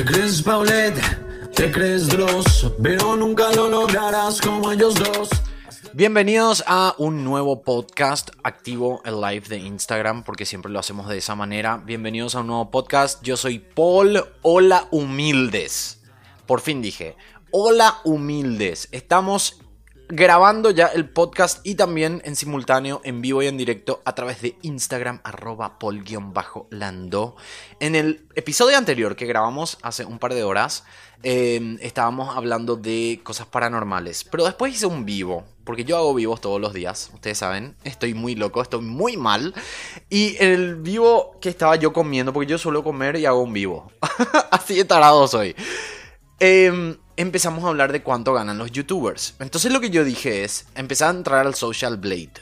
Te crees Paulette, te crees Dross, pero nunca lo lograrás como ellos dos. Bienvenidos a un nuevo podcast activo el live de Instagram porque siempre lo hacemos de esa manera. Bienvenidos a un nuevo podcast. Yo soy Paul. Hola humildes. Por fin dije. Hola humildes. Estamos grabando ya el podcast y también en simultáneo, en vivo y en directo a través de Instagram, arroba pol-lando. En el episodio anterior que grabamos hace un par de horas, em, estábamos hablando de cosas paranormales, pero después hice un vivo, porque yo hago vivos todos los días, ustedes saben, estoy muy loco, estoy muy mal, y el vivo que estaba yo comiendo, porque yo suelo comer y hago un vivo, así de tarado soy. Eh, empezamos a hablar de cuánto ganan los youtubers. Entonces lo que yo dije es, empecé a entrar al Social Blade.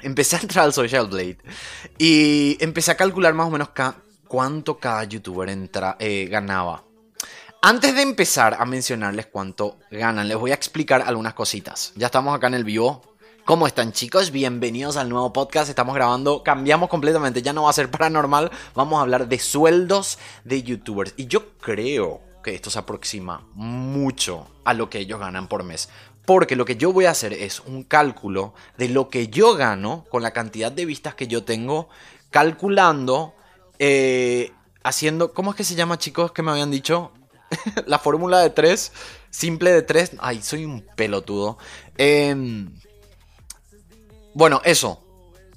Empecé a entrar al Social Blade y empecé a calcular más o menos cuánto cada youtuber eh, ganaba. Antes de empezar a mencionarles cuánto ganan, les voy a explicar algunas cositas. Ya estamos acá en el vivo. ¿Cómo están chicos? Bienvenidos al nuevo podcast. Estamos grabando, cambiamos completamente, ya no va a ser paranormal, vamos a hablar de sueldos de youtubers. Y yo creo que esto se aproxima mucho a lo que ellos ganan por mes. Porque lo que yo voy a hacer es un cálculo de lo que yo gano con la cantidad de vistas que yo tengo, calculando, eh, haciendo, ¿cómo es que se llama chicos que me habían dicho? la fórmula de 3, simple de 3. Ay, soy un pelotudo. Em, bueno, eso,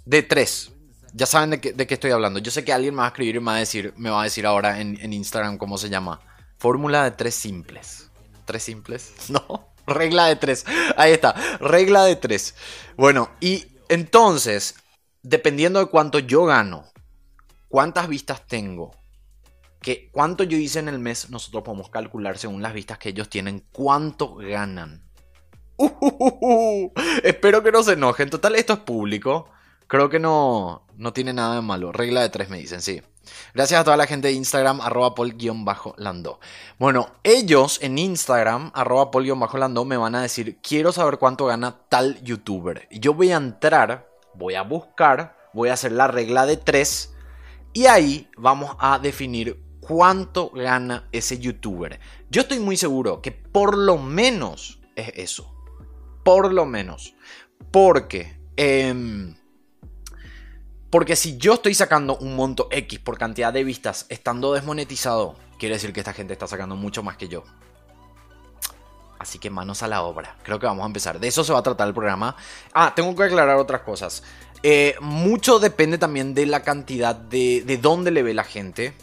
de 3. Ya saben de qué, estoy hablando. Yo sé que alguien me va a escribir y me va a decir, me va a decir ahora en Instagram cómo se llama. Fórmula de tres simples. ¿Tres simples? No. Regla de tres. Ahí está. Regla de tres. Bueno, y entonces, dependiendo de cuánto yo gano, cuántas vistas tengo, que cuánto yo hice en el mes, nosotros podemos calcular según las vistas que ellos tienen, cuánto ganan. Espero que no se enojen. Total, esto es público. Creo que no, no tiene nada de malo. Regla de tres me dicen, sí. Gracias a toda la gente de Instagram, arroba pol-lando. Bueno, ellos en Instagram, arroba pol-lando, me van a decir, quiero saber cuánto gana tal youtuber. Yo voy a entrar, voy a buscar, voy a hacer la regla de tres y ahí vamos a definir cuánto gana ese youtuber. Yo estoy muy seguro que por lo menos es eso. Por lo menos. Porque... Eh, porque si yo estoy sacando un monto X por cantidad de vistas estando desmonetizado, quiere decir que esta gente está sacando mucho más que yo. Así que manos a la obra. Creo que vamos a empezar. De eso se va a tratar el programa. Ah, tengo que aclarar otras cosas. Eh, mucho depende también de la cantidad de, de dónde le ve la gente.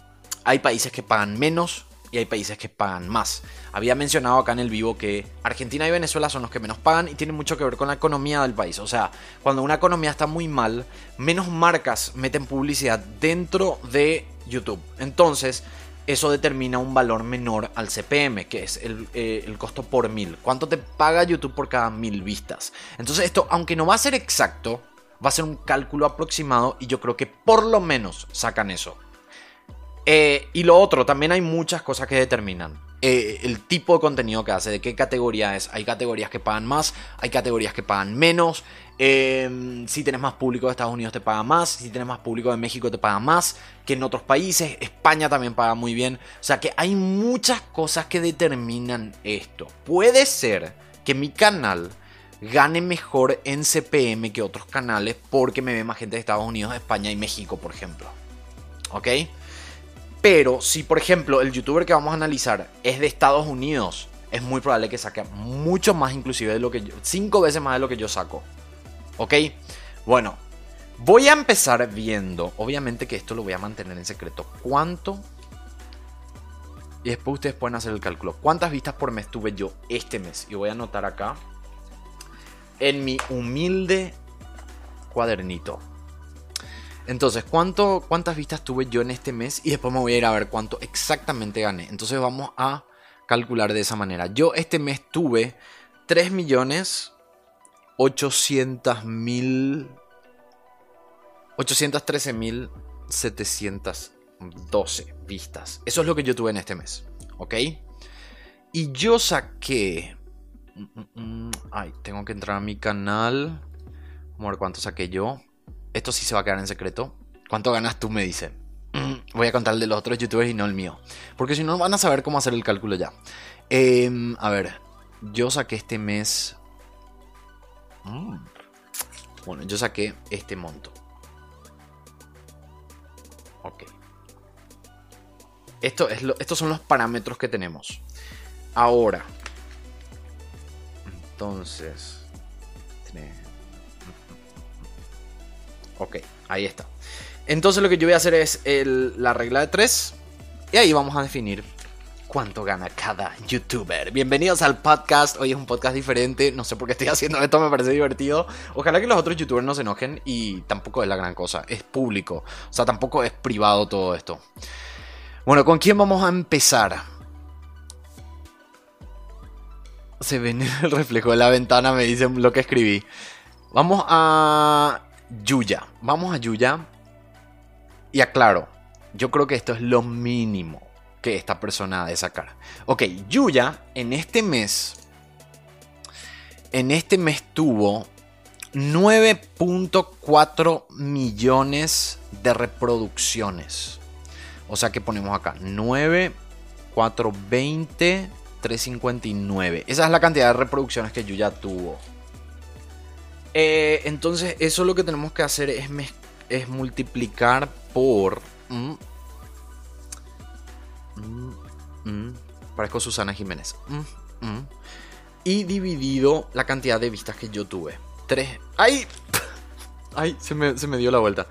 Hay países que pagan menos y hay países que pagan más. Había mencionado acá en el vivo que Argentina y Venezuela son los que menos pagan y tienen mucho que ver con la economía del país. O sea, cuando una economía está muy mal, menos marcas meten publicidad dentro de YouTube. Entonces, eso determina un valor menor al CPM, que es el, eh, el, costo por mil. ¿Cuánto te paga YouTube por cada mil vistas? Entonces esto, aunque no va a ser exacto, va a ser un cálculo aproximado y yo creo que por lo menos sacan eso. Eh, y lo otro, también hay muchas cosas que determinan eh, el tipo de contenido que hace, de qué categoría es. Hay categorías que pagan más, hay categorías que pagan menos. Eh, si tienes más público de Estados Unidos te paga más, si tienes más público de México te paga más que en otros países. España también paga muy bien. O sea que hay muchas cosas que determinan esto. Puede ser que mi canal gane mejor en CPM que otros canales porque me ve más gente de Estados Unidos, España y México, por ejemplo. ¿Ok? Pero si, por ejemplo, el youtuber que vamos a analizar es de Estados Unidos, es muy probable que saque mucho más inclusive de lo que yo, cinco veces más de lo que yo saco. ¿Ok? Bueno, voy a empezar viendo, obviamente que esto lo voy a mantener en secreto, cuánto... Y después ustedes pueden hacer el cálculo. ¿Cuántas vistas por mes tuve yo este mes? Y voy a anotar acá en mi humilde cuadernito. Entonces, ¿cuánto, ¿cuántas vistas tuve yo en este mes? Y después me voy a ir a ver cuánto exactamente gané. Entonces vamos a calcular de esa manera. Yo este mes tuve 3 millones 800 mil 813 mil 712 vistas. Eso es lo que yo tuve en este mes. ¿Ok? Y yo saqué... Mm, mm, mm, ay, tengo que entrar a mi canal. Vamos a ver cuánto saqué yo. Esto sí se va a quedar en secreto. ¿Cuánto ganas tú? Me dice. Mm, voy a contar el de los otros youtubers y no el mío. Porque si no van a saber cómo hacer el cálculo ya. Em, a ver, yo saqué este mes... Mm, bueno, yo saqué este monto. Ok. Esto es estos son los parámetros que tenemos. Ahora. Entonces. Ok, ahí está. Entonces lo que yo voy a hacer es la regla de 3. Y ahí vamos a definir cuánto gana cada youtuber. Bienvenidos al podcast. Hoy es un podcast diferente. No sé por qué estoy haciendo esto, me parece divertido. Ojalá que los otros youtubers no se enojen y tampoco es la gran cosa. Es público. O sea, tampoco es privado todo esto. Bueno, ¿con quién vamos a empezar? Se ve el reflejo de la ventana, me dicen lo que escribí. Vamos a Yuya. Vamos a Yuya. Y aclaro, yo creo que esto es lo mínimo que esta persona ha de sacar. Ok, Yuya en este mes, en este mes tuvo 9.4 millones de reproducciones. O sea que ponemos acá 9, 4, 20, 359. Esa es la cantidad de reproducciones que Yuya tuvo. Eh, entonces, eso lo que tenemos que hacer es, multiplicar por. Mm, mm, mm, parezco Susana Jiménez. y dividido la cantidad de vistas que yo tuve. 3. ¡Ay! ¡Ay! Se me, se me dio la vuelta.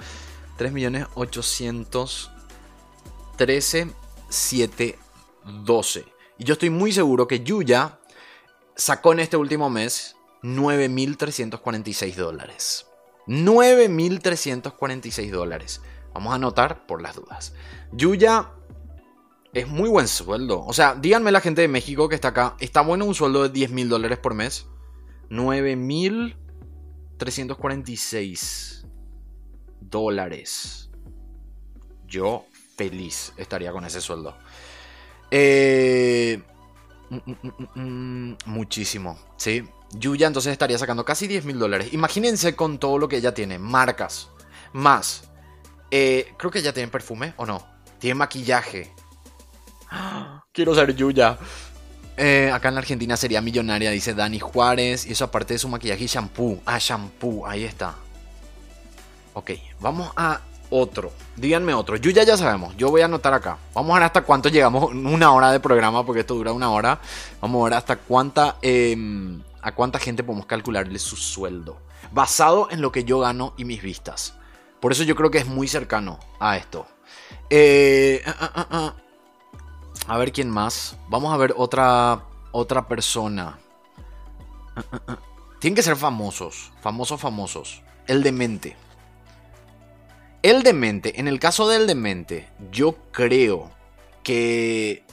3.813.712. Y yo estoy muy seguro que Yuya sacó en este último mes 9.346 dólares. 9.346 dólares. Vamos a anotar por las dudas. Yuya es muy buen sueldo. O sea, díganme la gente de México que está acá. ¿Está bueno un sueldo de 10.000 dólares por mes? 9.346 dólares. Yo feliz estaría con ese sueldo. Eh, mm, mm, mm, muchísimo, ¿sí? Yuya entonces estaría sacando casi 10 mil dólares. Imagínense con todo lo que ella tiene. Marcas. Más. Eh, creo que ella tiene perfume o no. Tiene maquillaje. Quiero ser Yuya. Eh, acá en la Argentina sería millonaria, dice Dani Juárez. Y eso aparte de su maquillaje y shampoo. Ah, shampoo. Ahí está. Ok, vamos a otro. Díganme otro. Yuya ya sabemos. Yo voy a anotar acá. Vamos a ver hasta cuánto llegamos. Una hora de programa porque esto dura una hora. Vamos a ver hasta cuánta... Em, a cuánta gente podemos calcularle su sueldo, basado en lo que yo gano y mis vistas. Por eso yo creo que es muy cercano a esto. Eh, ah, ah, ah, a ver quién más. Vamos a ver otra, otra persona. Tienen que ser famosos, famosos, famosos. El demente. El demente, en el caso del demente, yo creo que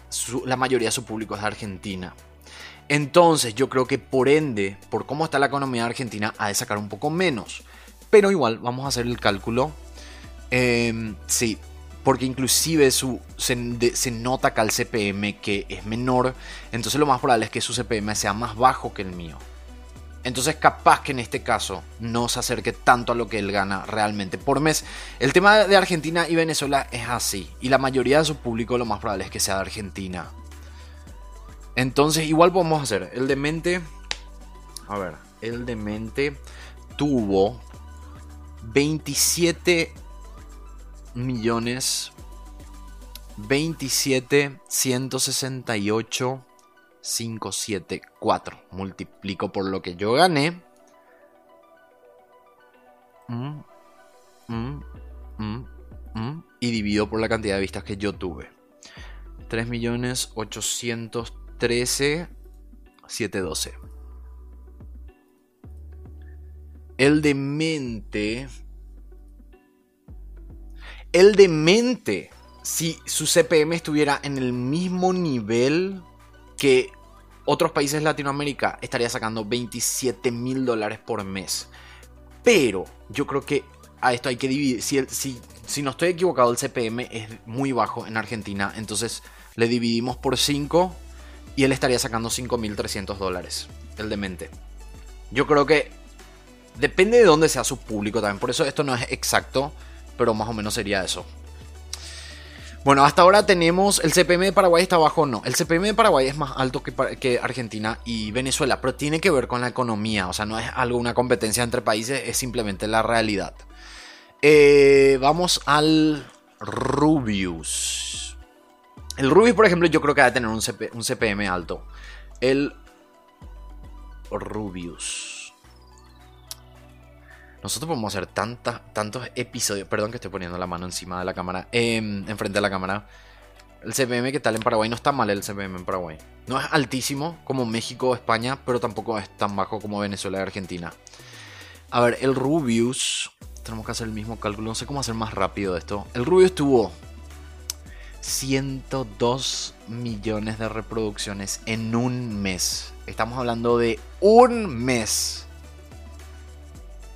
la mayoría de su público es de Argentina. Entonces yo creo que por ende, por cómo está la economía Argentina, ha de sacar un poco menos. Pero igual, vamos a hacer el cálculo. Em, sí, porque inclusive su, se, nota acá el CPM que es menor. Entonces lo más probable es que su CPM sea más bajo que el mío. Entonces capaz que en este caso no se acerque tanto a lo que él gana realmente por mes. El tema de Argentina y Venezuela es así. Y la mayoría de su público lo más probable es que sea de Argentina. Entonces, igual podemos hacer. El demente. A ver. El demente tuvo 27 millones 27 168 574 multiplico por lo que yo gané mm, mm, mm, y divido por la cantidad de vistas que yo tuve 3 millones 800 13, 7, 12. El demente. El demente. Si su CPM estuviera en el mismo nivel que otros países de Latinoamérica, estaría sacando 27 mil dólares por mes. Pero yo creo que a esto hay que dividir. Si, si, si no estoy equivocado, el CPM es muy bajo en Argentina. Entonces le dividimos por 5 y él estaría sacando 5.300 dólares, el demente. Yo creo que depende de dónde sea su público también, por eso esto no es exacto, pero más o menos sería eso. Bueno, hasta ahora tenemos el CPM de Paraguay está bajo, no. El CPM de Paraguay es más alto que, Argentina y Venezuela, pero tiene que ver con la economía. O sea, no es algo, una competencia entre países, es simplemente la realidad. Eh, vamos al Rubius. El Rubius, por ejemplo, yo creo que va a tener un, un CPM alto. El Rubius. Nosotros podemos hacer tantos episodios. Perdón que estoy poniendo la mano encima de la cámara. Em, enfrente de la cámara. El CPM que tal en Paraguay no está mal el CPM en Paraguay. No es altísimo como México o España, pero tampoco es tan bajo como Venezuela y Argentina. A ver, el Rubius. Tenemos que hacer el mismo cálculo. No sé cómo hacer más rápido esto. El Rubius tuvo 102 millones de reproducciones en un mes. Estamos hablando de un mes.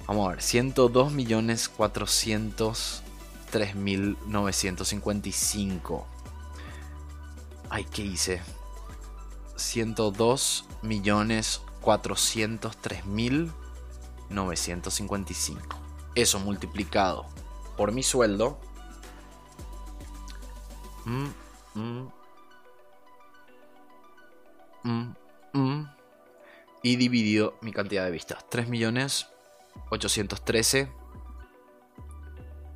Vamos a ver, 102 millones 403 mil 955. Ay, ¿qué hice? 102 millones 403 mil 955. Eso multiplicado por mi sueldo. Y dividido mi cantidad de vistas. 3 millones 813,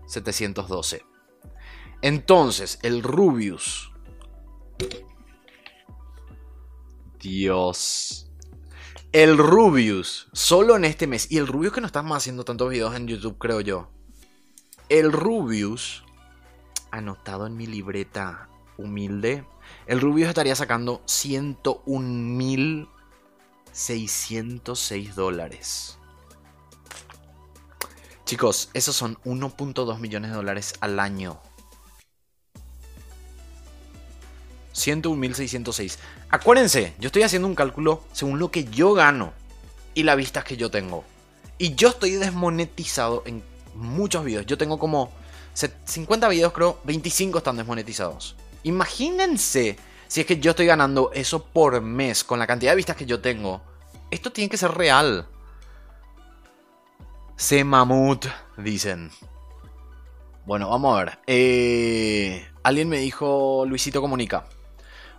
712. Entonces, el Rubius. Dios. El Rubius, solo en este mes. Y el Rubius que no estamos haciendo tantos videos en YouTube, creo yo. El Rubius, anotado en mi libreta humilde, el Rubius estaría sacando 101.606 dólares. Chicos, esos son 1.2 millones de dólares al año. 101.606. Acuérdense, yo estoy haciendo un cálculo según lo que yo gano y las vistas que yo tengo. Y yo estoy desmonetizado en muchos videos. Yo tengo como 50 videos, creo, 25 están desmonetizados. Imagínense si es que yo estoy ganando eso por mes con la cantidad de vistas que yo tengo. Esto tiene que ser real. Se mamut, dicen. Bueno, vamos a ver. Eh, alguien me dijo Luisito Comunica.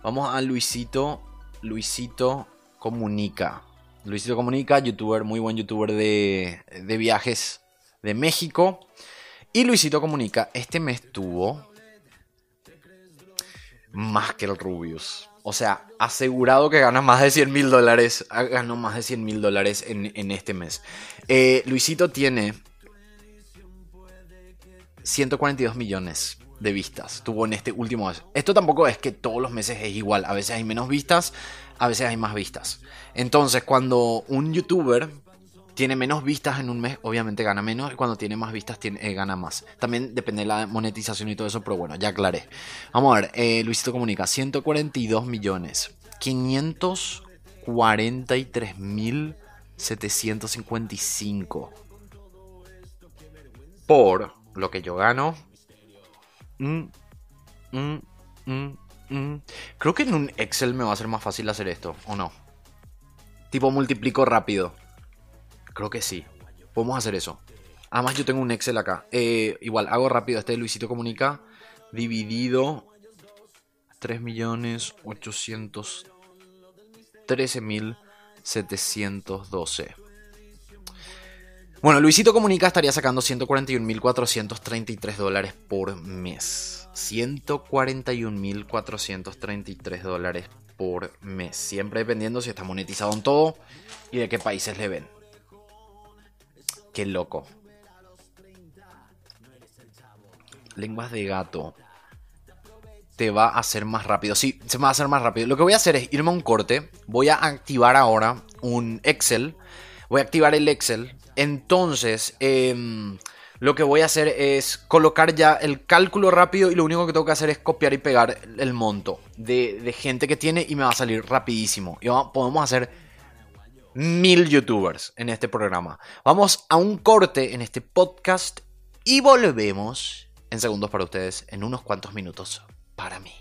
Vamos a Luisito. Luisito Comunica. Luisito Comunica, youtuber, muy buen youtuber de, de viajes de México. Y Luisito Comunica, este mes tuvo más que el Rubius. O sea, asegurado que gana más de 100 mil dólares. Ganó más de 100 mil dólares en, este mes. Eh, Luisito tiene 142 millones de vistas. Tuvo en este último mes. Esto tampoco es que todos los meses es igual. A veces hay menos vistas, a veces hay más vistas. Entonces, cuando un youtuber tiene menos vistas en un mes, obviamente gana menos. Y cuando tiene más vistas, eh, gana más. También depende de la monetización y todo eso, pero bueno, ya aclaré. Vamos a ver, eh, Luisito Comunica, 142 millones. 543 mil 755. Por lo que yo gano. Mm, mm, mm, Creo que en un Excel me va a ser más fácil hacer esto, ¿o no? Tipo multiplico rápido. Creo que sí. Podemos hacer eso. Además yo tengo un Excel acá. Eh, igual, hago rápido. Este Luisito Comunica. Dividido. 3.813.712. Bueno, Luisito Comunica estaría sacando 141.433 dólares por mes. 141.433 dólares por mes. Siempre dependiendo si está monetizado en todo y de qué países le ven. Qué loco. Lenguas de gato. Te va a hacer más rápido. Sí, se me va a hacer más rápido. Lo que voy a hacer es irme a un corte. Voy a activar ahora un Excel. Voy a activar el Excel. Entonces, em, lo que voy a hacer es colocar ya el cálculo rápido y lo único que tengo que hacer es copiar y pegar el monto de, de gente que tiene y me va a salir rapidísimo. Y podemos hacer mil youtubers en este programa. Vamos a un corte en este podcast y volvemos en segundos para ustedes, en unos cuantos minutos para mí.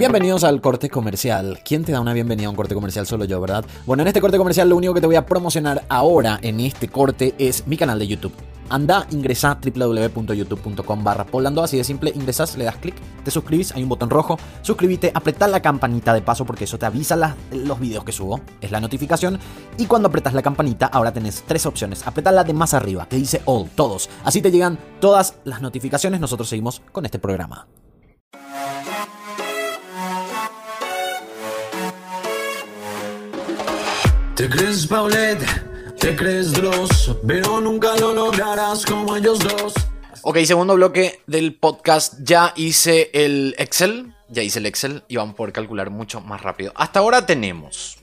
Bienvenidos al corte comercial. ¿Quién te da una bienvenida a un corte comercial? Solo yo, ¿verdad? Bueno, en este corte comercial lo único que te voy a promocionar ahora en este corte es mi canal de YouTube. Anda, ingresa www.youtube.com barra polando, así de simple, ingresas, le das clic, te suscribís, hay un botón rojo, suscríbete, apretá la campanita de paso porque eso te avisa los videos que subo, es la notificación, y cuando apretas la campanita ahora tenés tres opciones, apretá la de más arriba, que dice all, todos, así te llegan todas las notificaciones, nosotros seguimos con este programa. Te crees Paulette, te crees Dross, pero nunca lo lograrás como ellos dos. Ok, segundo bloque del podcast. Ya hice el Excel. Ya hice el Excel y vamos a poder calcular mucho más rápido. Hasta ahora tenemos.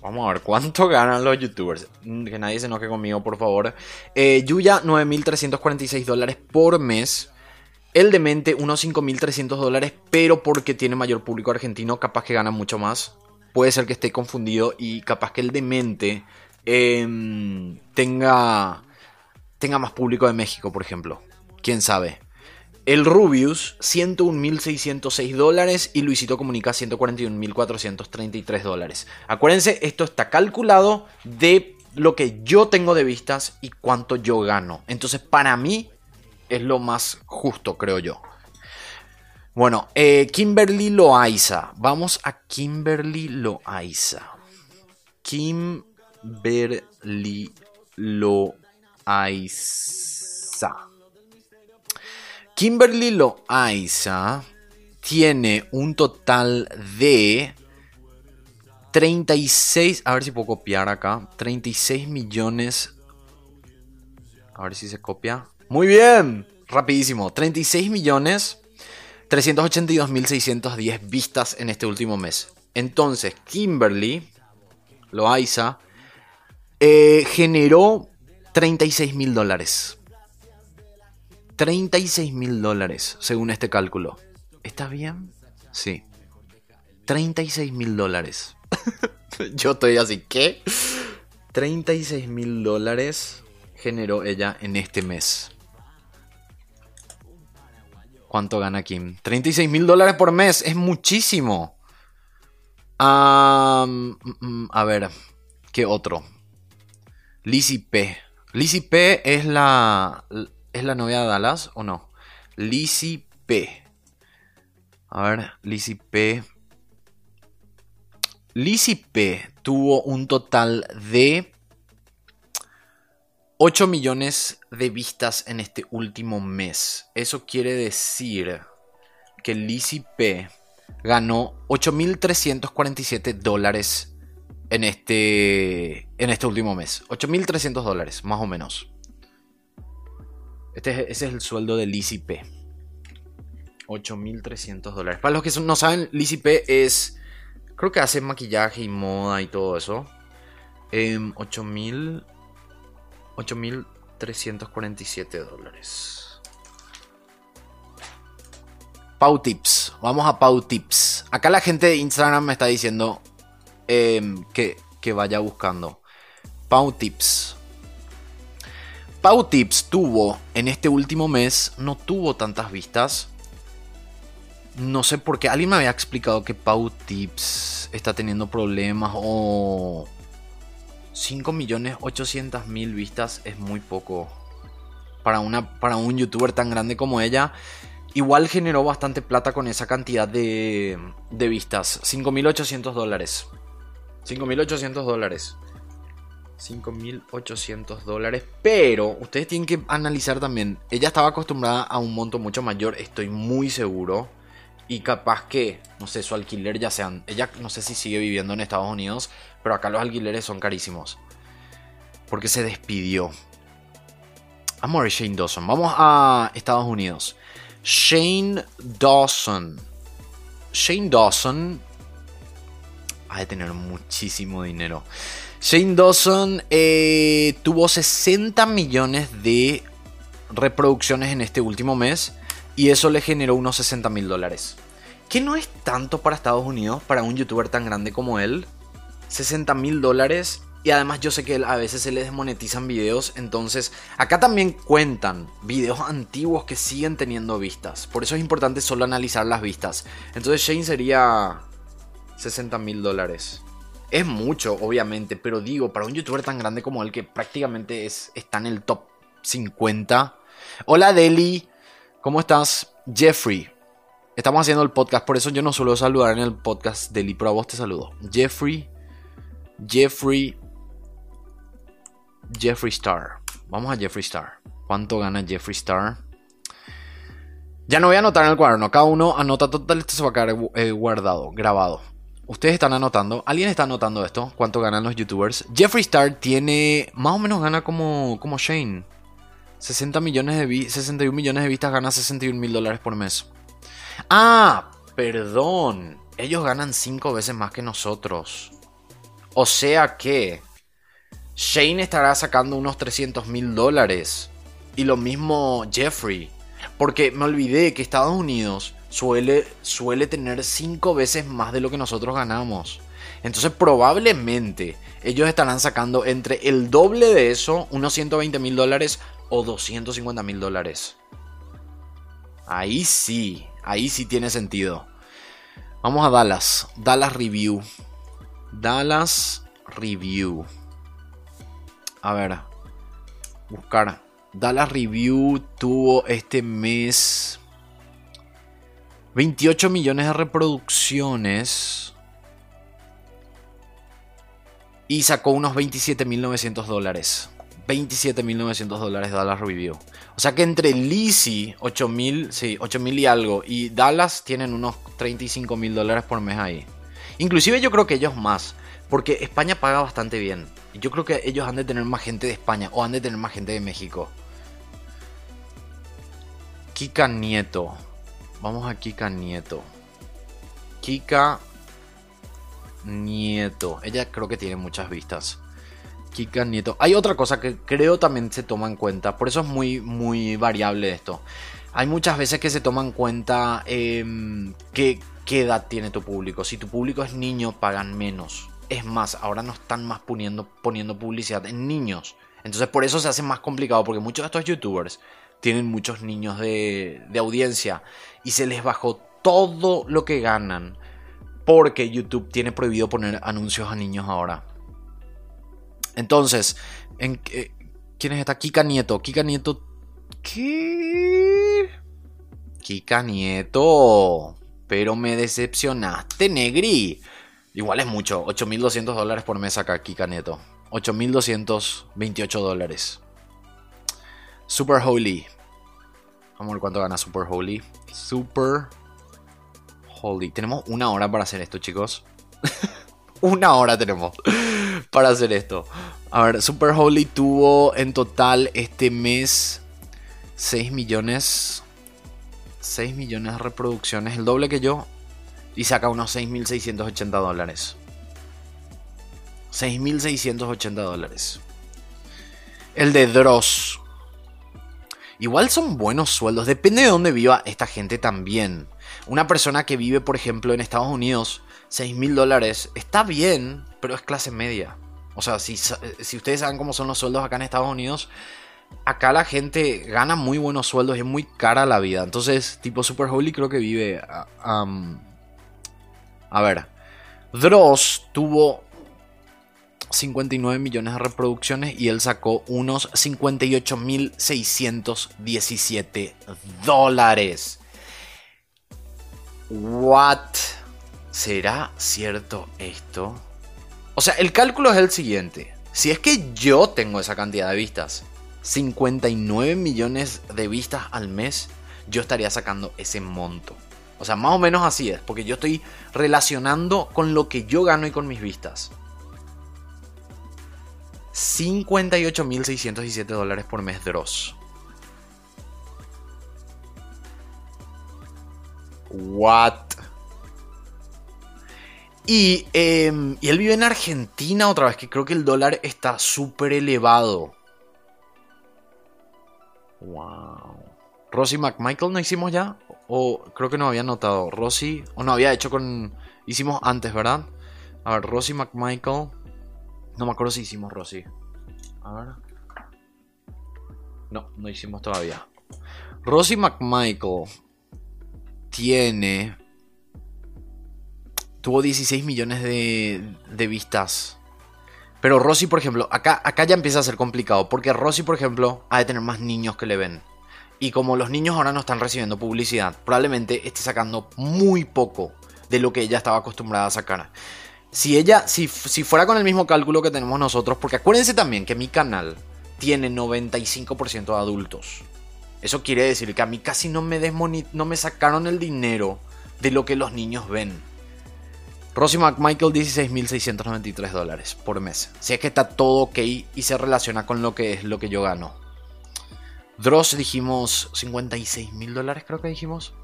Vamos a ver cuánto ganan los youtubers. Que nadie se enoje conmigo, por favor. Eh, Yuya, 9.346 dólares por mes. El demente, unos 5.300 dólares, pero porque tiene mayor público argentino, capaz que gana mucho más puede ser que esté confundido y capaz que el demente em, tenga, tenga más público de México, por ejemplo. ¿Quién sabe? El Rubius, 101.606 dólares y Luisito Comunica, 141.433 dólares. Acuérdense, esto está calculado de lo que yo tengo de vistas y cuánto yo gano. Entonces, para mí es lo más justo, creo yo. Bueno, eh, Kimberly Loaiza. Vamos a Kimberly Loaiza. Kimberly Loaiza. Kimberly Loaiza tiene un total de 36. A ver si puedo copiar acá. 36 millones. A ver si se copia. Muy bien. Rapidísimo. 36 millones 382.610 vistas en este último mes. Entonces, Kimberly Loaiza eh, generó 36 mil dólares. 36 mil dólares, según este cálculo. ¿Está bien? Sí. 36 mil dólares. Yo estoy así, ¿qué? 36 mil dólares generó ella en este mes. ¿Cuánto gana Kim? 36 mil dólares por mes. Es muchísimo. Mm, mm, a ver. ¿Qué otro? Lizzie P. Lizzie P es la. ¿Es la novia de Dallas o no? Lizzie P. A ver, Lizzie P. Lizzie P tuvo un total de 8 millones de vistas en este último mes. Eso quiere decir que Lizzie P ganó 8.347 dólares en este, en este último mes. 8.300 dólares, más o menos. Este, ese es el sueldo de Lizzie P. 8.300 dólares. Para los que no saben, Lizzie P es... Creo que hace maquillaje y moda y todo eso. Eh, 8.000... 8.347 dólares. Pau Tips. Vamos a Pau Tips. Acá la gente de Instagram me está diciendo em, que, que vaya buscando. Pau Tips. Pau Tips tuvo en este último mes, no tuvo tantas vistas. No sé por qué. Alguien me había explicado que Pau Tips está teniendo problemas o, 5.800.000 vistas es muy poco. Para, una, para un youtuber tan grande como ella. Igual generó bastante plata con esa cantidad de, de vistas. 5.800 dólares. 5.800 dólares. 5.800 dólares. Pero ustedes tienen que analizar también. Ella estaba acostumbrada a un monto mucho mayor, estoy muy seguro. Y capaz que, no sé, su alquiler ya sean. Ella no sé si sigue viviendo en Estados Unidos, pero acá los alquileres son carísimos. Porque se despidió. Vamos a ver Shane Dawson. Vamos a Estados Unidos. Shane Dawson. Shane Dawson. Ha de tener muchísimo dinero. Shane Dawson eh, tuvo 60 millones de reproducciones en este último mes. Y eso le generó unos 60 mil dólares. Que no es tanto para Estados Unidos, para un youtuber tan grande como él. 60 mil dólares Y además yo sé que a veces se le desmonetizan videos, entonces acá también cuentan videos antiguos que siguen teniendo vistas. Por eso es importante solo analizar las vistas. Entonces Shane sería 60 mil dólares. Es mucho, obviamente, pero digo, para un youtuber tan grande como él que prácticamente es, está en el top 50. Hola Deli, ¿cómo estás? Jeffrey, estamos haciendo el podcast, por eso yo no suelo saludar en el podcast Deli, pero a vos te saludo. Jeffrey, Jeffrey Jeffree Star. Vamos a Jeffree Star. ¿Cuánto gana Jeffree Star? Ya no voy a anotar en el cuaderno. Cada uno anota total. Esto se va a quedar eh, guardado, grabado. Ustedes están anotando. ¿Alguien está anotando esto? ¿Cuánto ganan los youtubers? Jeffree Star tiene. Más o menos gana como, como Shane. 60 millones de 61 millones de vistas gana 61 mil dólares por mes. Ah, perdón. Ellos ganan 5 veces más que nosotros. O sea que Shane estará sacando unos 300 mil dólares. Y lo mismo Jeffrey. Porque me olvidé que Estados Unidos suele, suele tener 5 veces más de lo que nosotros ganamos. Entonces probablemente ellos estarán sacando entre el doble de eso, unos 120 mil dólares o 250 mil dólares. Ahí sí, ahí sí tiene sentido. Vamos a Dallas. Dallas Review. Dallas Review. A ver. Buscar. Dallas Review tuvo este mes 28 millones de reproducciones. Y sacó unos 27.900 dólares. 27.900 dólares Dallas Review. O sea que entre Lizzie, 8.000, sí, 8.000 y algo, y Dallas tienen unos 35.000 dólares por mes ahí. Inclusive yo creo que ellos más, porque España paga bastante bien. Yo creo que ellos han de tener más gente de España o han de tener más gente de México. Kika Nieto. Vamos a Kika Nieto. Kika Nieto. Ella creo que tiene muchas vistas. Hay otra cosa que creo también se toma en cuenta. Por eso es muy, muy variable esto. Hay muchas veces que se toma en cuenta em, qué edad tiene tu público. Si tu público es niño, pagan menos. Es más, ahora no están más poniendo, publicidad en niños. Entonces por eso se hace más complicado, porque muchos de estos youtubers tienen muchos niños de audiencia y se les bajó todo lo que ganan porque YouTube tiene prohibido poner anuncios a niños ahora. Entonces, ¿en, ¿quién es esta? Kika Nieto. Kika Nieto. ¿Qué? Kika Nieto. Pero me decepcionaste, Negri. Igual es mucho, 8.200 dólares por mes acá, Kika Neto. 8.228 dólares. Super Holy. Vamos a ver cuánto gana Super Holy. Super Holy. Tenemos una hora para hacer esto, chicos. una hora tenemos para hacer esto. A ver, Super Holy tuvo en total este mes 6 millones. 6 millones de reproducciones, el doble que yo y saca unos 6.680 dólares. 6.680 dólares. El de Dross. Igual son buenos sueldos. Depende de dónde viva esta gente también. Una persona que vive, por ejemplo, en Estados Unidos, 6.000 dólares, está bien, pero es clase media. O sea, si, si, ustedes saben cómo son los sueldos acá en Estados Unidos, acá la gente gana muy buenos sueldos y es muy cara la vida. Entonces, tipo Super Holy creo que vive... A ver, Dross tuvo 59 millones de reproducciones y él sacó unos 58.617 dólares. What? ¿Será cierto esto? O sea, el cálculo es el siguiente. Si es que yo tengo esa cantidad de vistas, 59 millones de vistas al mes, yo estaría sacando ese monto. O sea, más o menos así es, porque yo estoy relacionando con lo que yo gano y con mis vistas. 58.617 dólares por mes Dross. What? Y, em, y, él vive en Argentina otra vez, que creo que el dólar está súper elevado. Wow. Rosy McMichael no hicimos ya. O creo que no había notado. Rosy. O no había hecho con. Hicimos antes, ¿verdad? A ver, Rosy McMichael. No me acuerdo si hicimos Rosy. A ver. No, no hicimos todavía. Rosy McMichael tiene. Tuvo 16 millones de, de vistas. Pero Rosy, por ejemplo, acá, acá ya empieza a ser complicado. Porque Rosy, por ejemplo, ha de tener más niños que le ven. Y como los niños ahora no están recibiendo publicidad, probablemente esté sacando muy poco de lo que ella estaba acostumbrada a sacar. Si ella, si, si fuera con el mismo cálculo que tenemos nosotros, porque acuérdense también que mi canal tiene 95% de adultos. Eso quiere decir que a mí casi no me, no me sacaron el dinero de lo que los niños ven. Rosie McMichael 16.693 dólares por mes. Si es que está todo ok y se relaciona con lo que es lo que yo gano. Dross dijimos 56 mil dólares, creo que dijimos.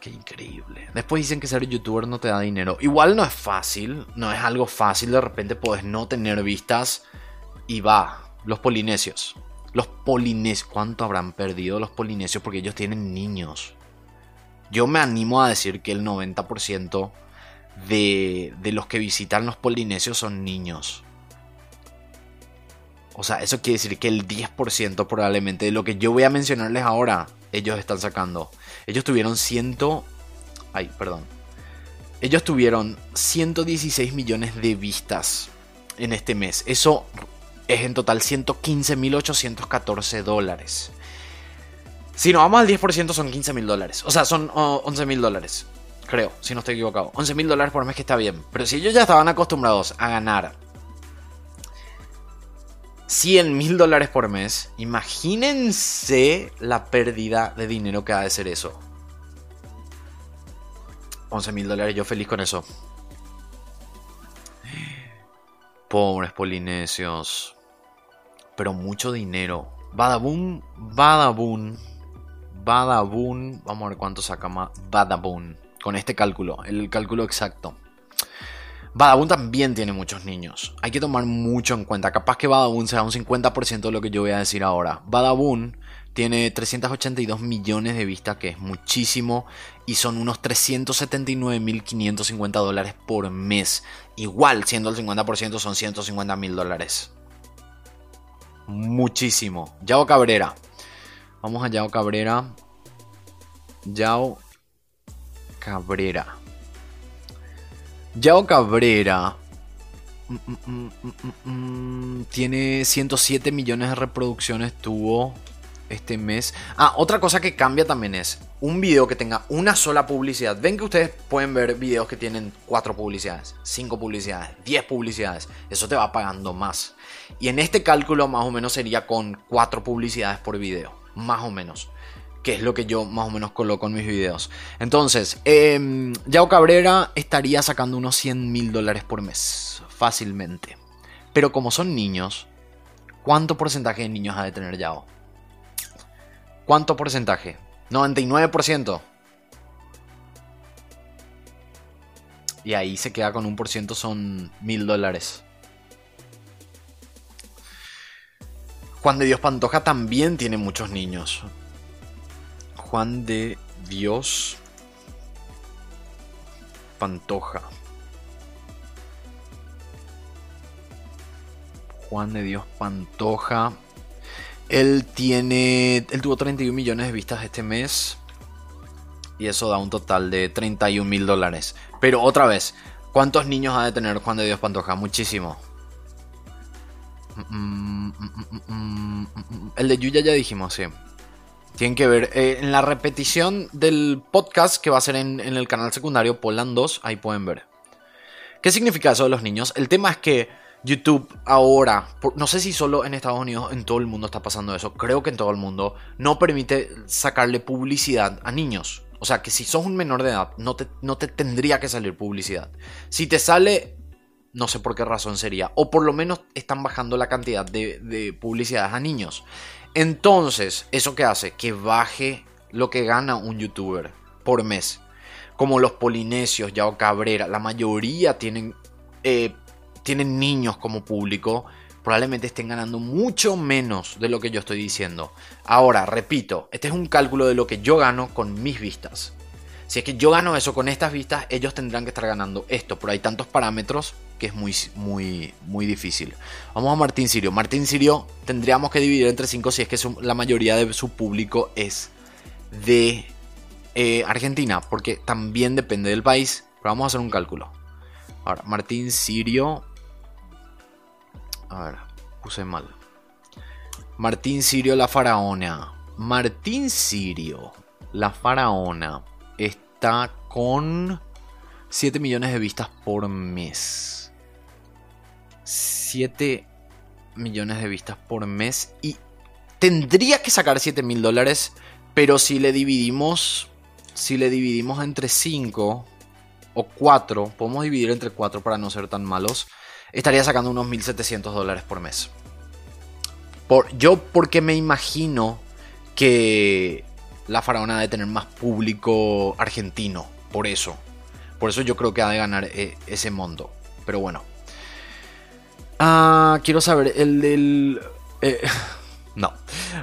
Qué increíble. Después dicen que ser youtuber no te da dinero. Igual no es fácil, no es algo fácil. De repente puedes no tener vistas y va. Los polinesios. Los polinesios. ¿Cuánto habrán perdido los polinesios? Porque ellos tienen niños. Yo me animo a decir que el 90% de, de los que visitan los polinesios son niños. O sea, eso quiere decir que el 10% probablemente de lo que yo voy a mencionarles ahora, ellos están sacando. Ellos tuvieron ciento... Ay, perdón. Ellos tuvieron 116 millones de vistas en este mes. Eso es en total 115.814 dólares. Si nos vamos al 10% son 15.000 dólares. O sea, son 11.000 dólares. Creo, si no estoy equivocado. 11.000 dólares por mes que está bien. Pero si ellos ya estaban acostumbrados a ganar 100 mil dólares por mes, imagínense la pérdida de dinero que ha de ser eso. 11 mil dólares, yo feliz con eso. Pobres polinesios. Pero mucho dinero. Badaboom, Badaboom, Badaboom. Vamos a ver cuánto saca más. Badaboom. Con este cálculo, el cálculo exacto. Badabun también tiene muchos niños. Hay que tomar mucho en cuenta. Capaz que Badabun sea un 50% de lo que yo voy a decir ahora. Badabun tiene 382 millones de vistas, que es muchísimo, y son unos 379.550 dólares por mes. Igual, siendo el 50%, son 150 mil dólares. Muchísimo. Yao Cabrera. Vamos a Yao Cabrera. Yao Cabrera. Yao Cabrera mm, mm, mm, tiene 107 millones de reproducciones. Tuvo este mes. Ah, otra cosa que cambia también es un video que tenga una sola publicidad. Ven que ustedes pueden ver videos que tienen 4 publicidades, 5 publicidades, 10 publicidades. Eso te va pagando más. Y en este cálculo más o menos sería con 4 publicidades por video. Más o menos que es lo que yo más o menos coloco en mis videos. Entonces, eh, Yao Cabrera estaría sacando unos 100 mil dólares por mes, fácilmente. Pero como son niños, ¿cuánto porcentaje de niños ha de tener Yao? ¿Cuánto porcentaje? 99%. Y ahí se queda con un por ciento, son mil dólares. Juan de Dios Pantoja también tiene muchos niños. Juan de Dios Pantoja. Juan de Dios Pantoja. Él tiene. Él tuvo 31 millones de vistas este mes. Y eso da un total de 31 mil dólares. Pero otra vez, ¿cuántos niños ha de tener Juan de Dios Pantoja? Muchísimo. Mm, mm, mm, el de Yuya ya dijimos, sí. Tienen que ver. Eh, en la repetición del podcast que va a ser en, el canal secundario Poland 2, ahí pueden ver. ¿Qué significa eso de los niños? El tema es que YouTube ahora, no sé si solo en Estados Unidos, en todo el mundo está pasando eso, creo que en todo el mundo, no permite sacarle publicidad a niños. O sea que si sos un menor de edad, no te, no te tendría que salir publicidad. Si te sale, no sé por qué razón sería. O por lo menos están bajando la cantidad de, de publicidades a niños. Entonces, ¿eso qué hace? Que baje lo que gana un youtuber por mes. Como los polinesios, Yao Cabrera, la mayoría tienen, eh, tienen niños como público. Probablemente estén ganando mucho menos de lo que yo estoy diciendo. Ahora, repito, este es un cálculo de lo que yo gano con mis vistas. Si es que yo gano eso con estas vistas, ellos tendrán que estar ganando esto, pero hay tantos parámetros que es muy, muy, muy difícil. Vamos a Martín Sirio. Martín Sirio tendríamos que dividir entre 5 si es que la mayoría de su público es de eh, Argentina, porque también depende del país. Pero vamos a hacer un cálculo. Ahora, Martín Sirio. A ver, puse mal. Martín Sirio, la faraona. Martín Sirio, la faraona, está con 7 millones de vistas por mes. 7 millones de vistas por mes. Y tendría que sacar 7 mil dólares. Pero si le dividimos. Si le dividimos entre 5 o 4. Podemos dividir entre 4 para no ser tan malos. Estaría sacando unos 1700 dólares por mes. Por, yo porque me imagino que la faraona debe tener más público argentino. Por eso. Por eso yo creo que ha de ganar eh, ese mundo. Pero bueno. Ah, quiero saber, el del... Eh, no.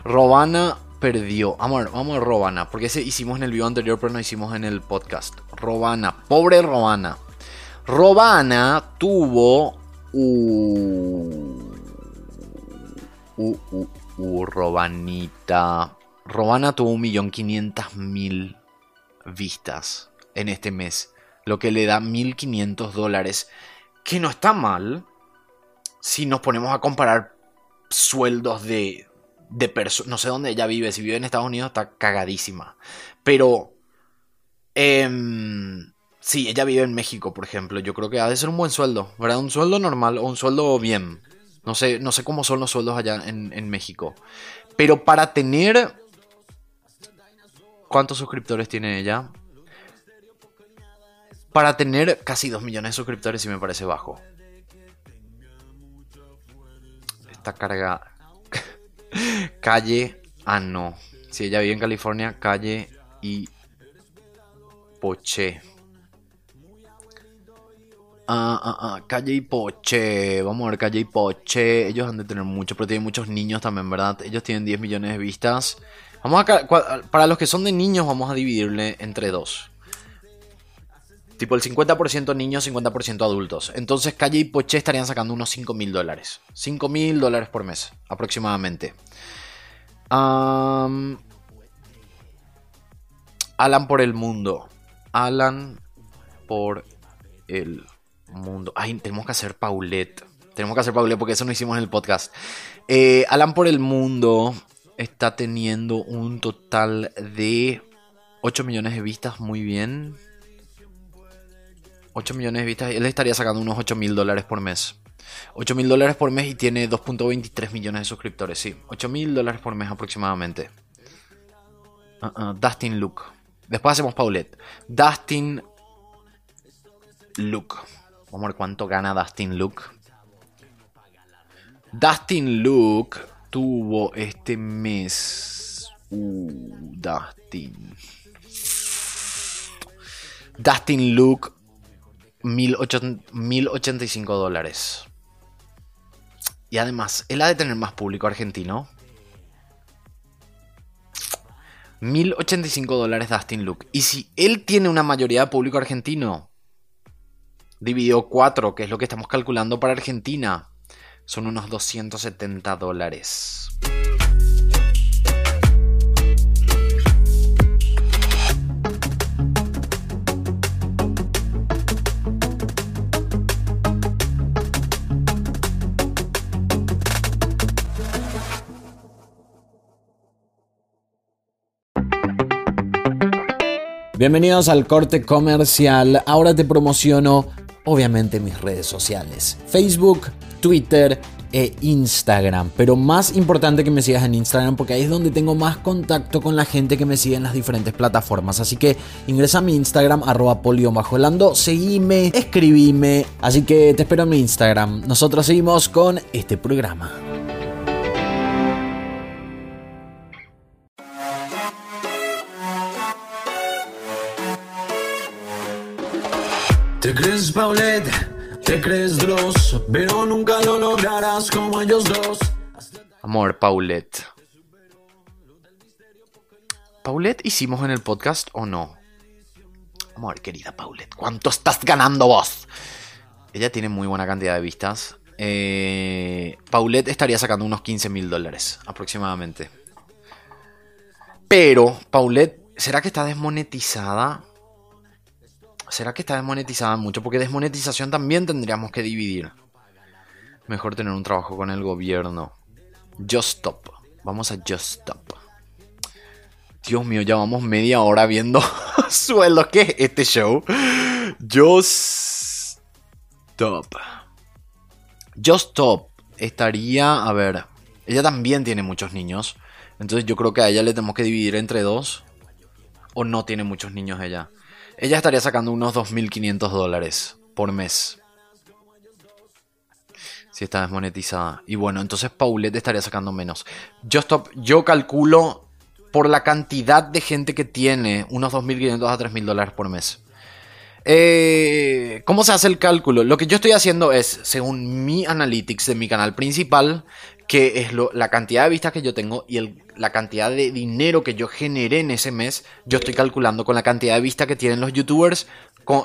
Robana perdió. Vamos a ver, vamos a ver Robana. Porque ese hicimos en el video anterior, pero no hicimos en el podcast. Robana. Pobre Robana. Robana tuvo... Uh, uh, uh, uh, Robanita. Robana tuvo 1.500.000 vistas en este mes, lo que le da 1.500 dólares, que no está mal si nos ponemos a comparar sueldos de, de personas, no sé dónde ella vive, si vive en Estados Unidos está cagadísima, pero... Eh, sí, ella vive en México, por ejemplo. Yo creo que ha de ser un buen sueldo, ¿verdad? Un sueldo normal o un sueldo bien. No sé, no sé cómo son los sueldos allá en, en México. Pero para tener ¿Cuántos suscriptores tiene ella? Para tener casi 2 millones de suscriptores sí me parece bajo. Esta carga... calle... Ah, no. Si ella vive en California, calle y... Poche. Ah, ah, ah, Calle y Poche. Vamos a ver, Calle y Poche. Ellos han de tener mucho, pero tienen muchos niños también, ¿verdad? Ellos tienen 10 millones de vistas. Vamos a, para los que son de niños, vamos a dividirle entre dos. Tipo el 50% niños, 50% adultos. Entonces Calle y Poche estarían sacando unos 5 mil dólares. 5 mil dólares por mes, aproximadamente. Alan por el mundo. Alan por el mundo. Ay, tenemos que hacer Paulette. Tenemos que hacer Paulette porque eso no hicimos en el podcast. Eh, Alan por el mundo está teniendo un total de 8 millones de vistas, muy bien. 8 millones de vistas, él estaría sacando unos 8 mil dólares por mes. 8 mil dólares por mes y tiene 2.23 millones de suscriptores, sí. 8 mil dólares por mes aproximadamente. Uh, uh, Dustin Luke. Después hacemos Paulette. Dustin Luke. Vamos a ver cuánto gana Dustin Luke. Dustin Luke tuvo este mes. Uh, Dustin. Dustin Luke, 1085 dólares. Y además, él ha de tener más público argentino. 1085 dólares Dustin Luke. Y si él tiene una mayoría de público argentino, dividido 4, que es lo que estamos calculando para Argentina, son unos 270 dólares. Bienvenidos al corte comercial. Ahora te promociono obviamente mis redes sociales. Facebook, Twitter e Instagram. Pero más importante que me sigas en Instagram porque ahí es donde tengo más contacto con la gente que me sigue en las diferentes plataformas. Así que ingresa a mi Instagram, arroba polio seguime, escribime. Así que te espero en mi Instagram. Nosotros seguimos con este programa. ¿Te crees Paulette? Te crees Dross, pero nunca lo lograrás como ellos dos. Amor, Paulette. ¿Paulette hicimos en el podcast o no? Amor, querida Paulette, ¿cuánto estás ganando vos? Ella tiene muy buena cantidad de vistas. Eh, Paulette estaría sacando unos 15 mil dólares aproximadamente. Pero, Paulette, ¿será que está desmonetizada? ¿Será que está desmonetizada mucho? Porque desmonetización también tendríamos que dividir. Mejor tener un trabajo con el gobierno. Just Stop. Vamos a Just Stop. Dios mío, ya vamos media hora viendo sueldos. ¿Qué es este show? Just Stop. Just Stop estaría, a ver, ella también tiene muchos niños. Entonces yo creo que a ella le tenemos que dividir entre dos. O no tiene muchos niños ella. Ella estaría sacando unos 2.500 dólares por mes. Si está desmonetizada. Y bueno, entonces Paulette estaría sacando menos. Just Stop, yo calculo por la cantidad de gente que tiene unos 2.500 a 3.000 dólares por mes. Eh, ¿Cómo se hace el cálculo? Lo que yo estoy haciendo es, según mi analytics de mi canal principal, que es la cantidad de vistas que yo tengo y la cantidad de dinero que yo generé en ese mes, yo estoy calculando con la cantidad de vistas que tienen los youtubers,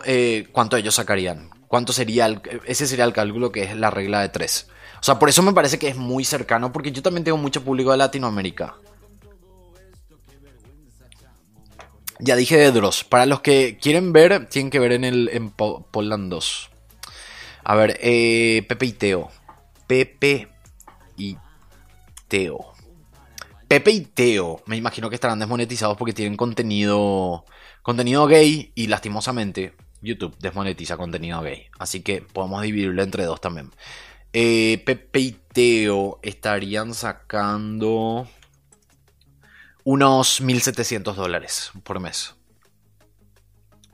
eh, cuánto ellos sacarían. Cuánto sería ese sería el cálculo que es la regla de 3. O sea, por eso me parece que es muy cercano, porque yo también tengo mucho público de Latinoamérica. Ya dije de Dross. Para los que quieren ver, tienen que ver en el en Poland 2. A ver, eh, Pepe y Teo. Pepe y Teo. Pepe y Teo. Me imagino que estarán desmonetizados porque tienen contenido. Contenido gay. Y lastimosamente, YouTube desmonetiza contenido gay. Así que podemos dividirlo entre dos también. Eh, Pepe y Teo estarían sacando unos 1.700 dólares por mes.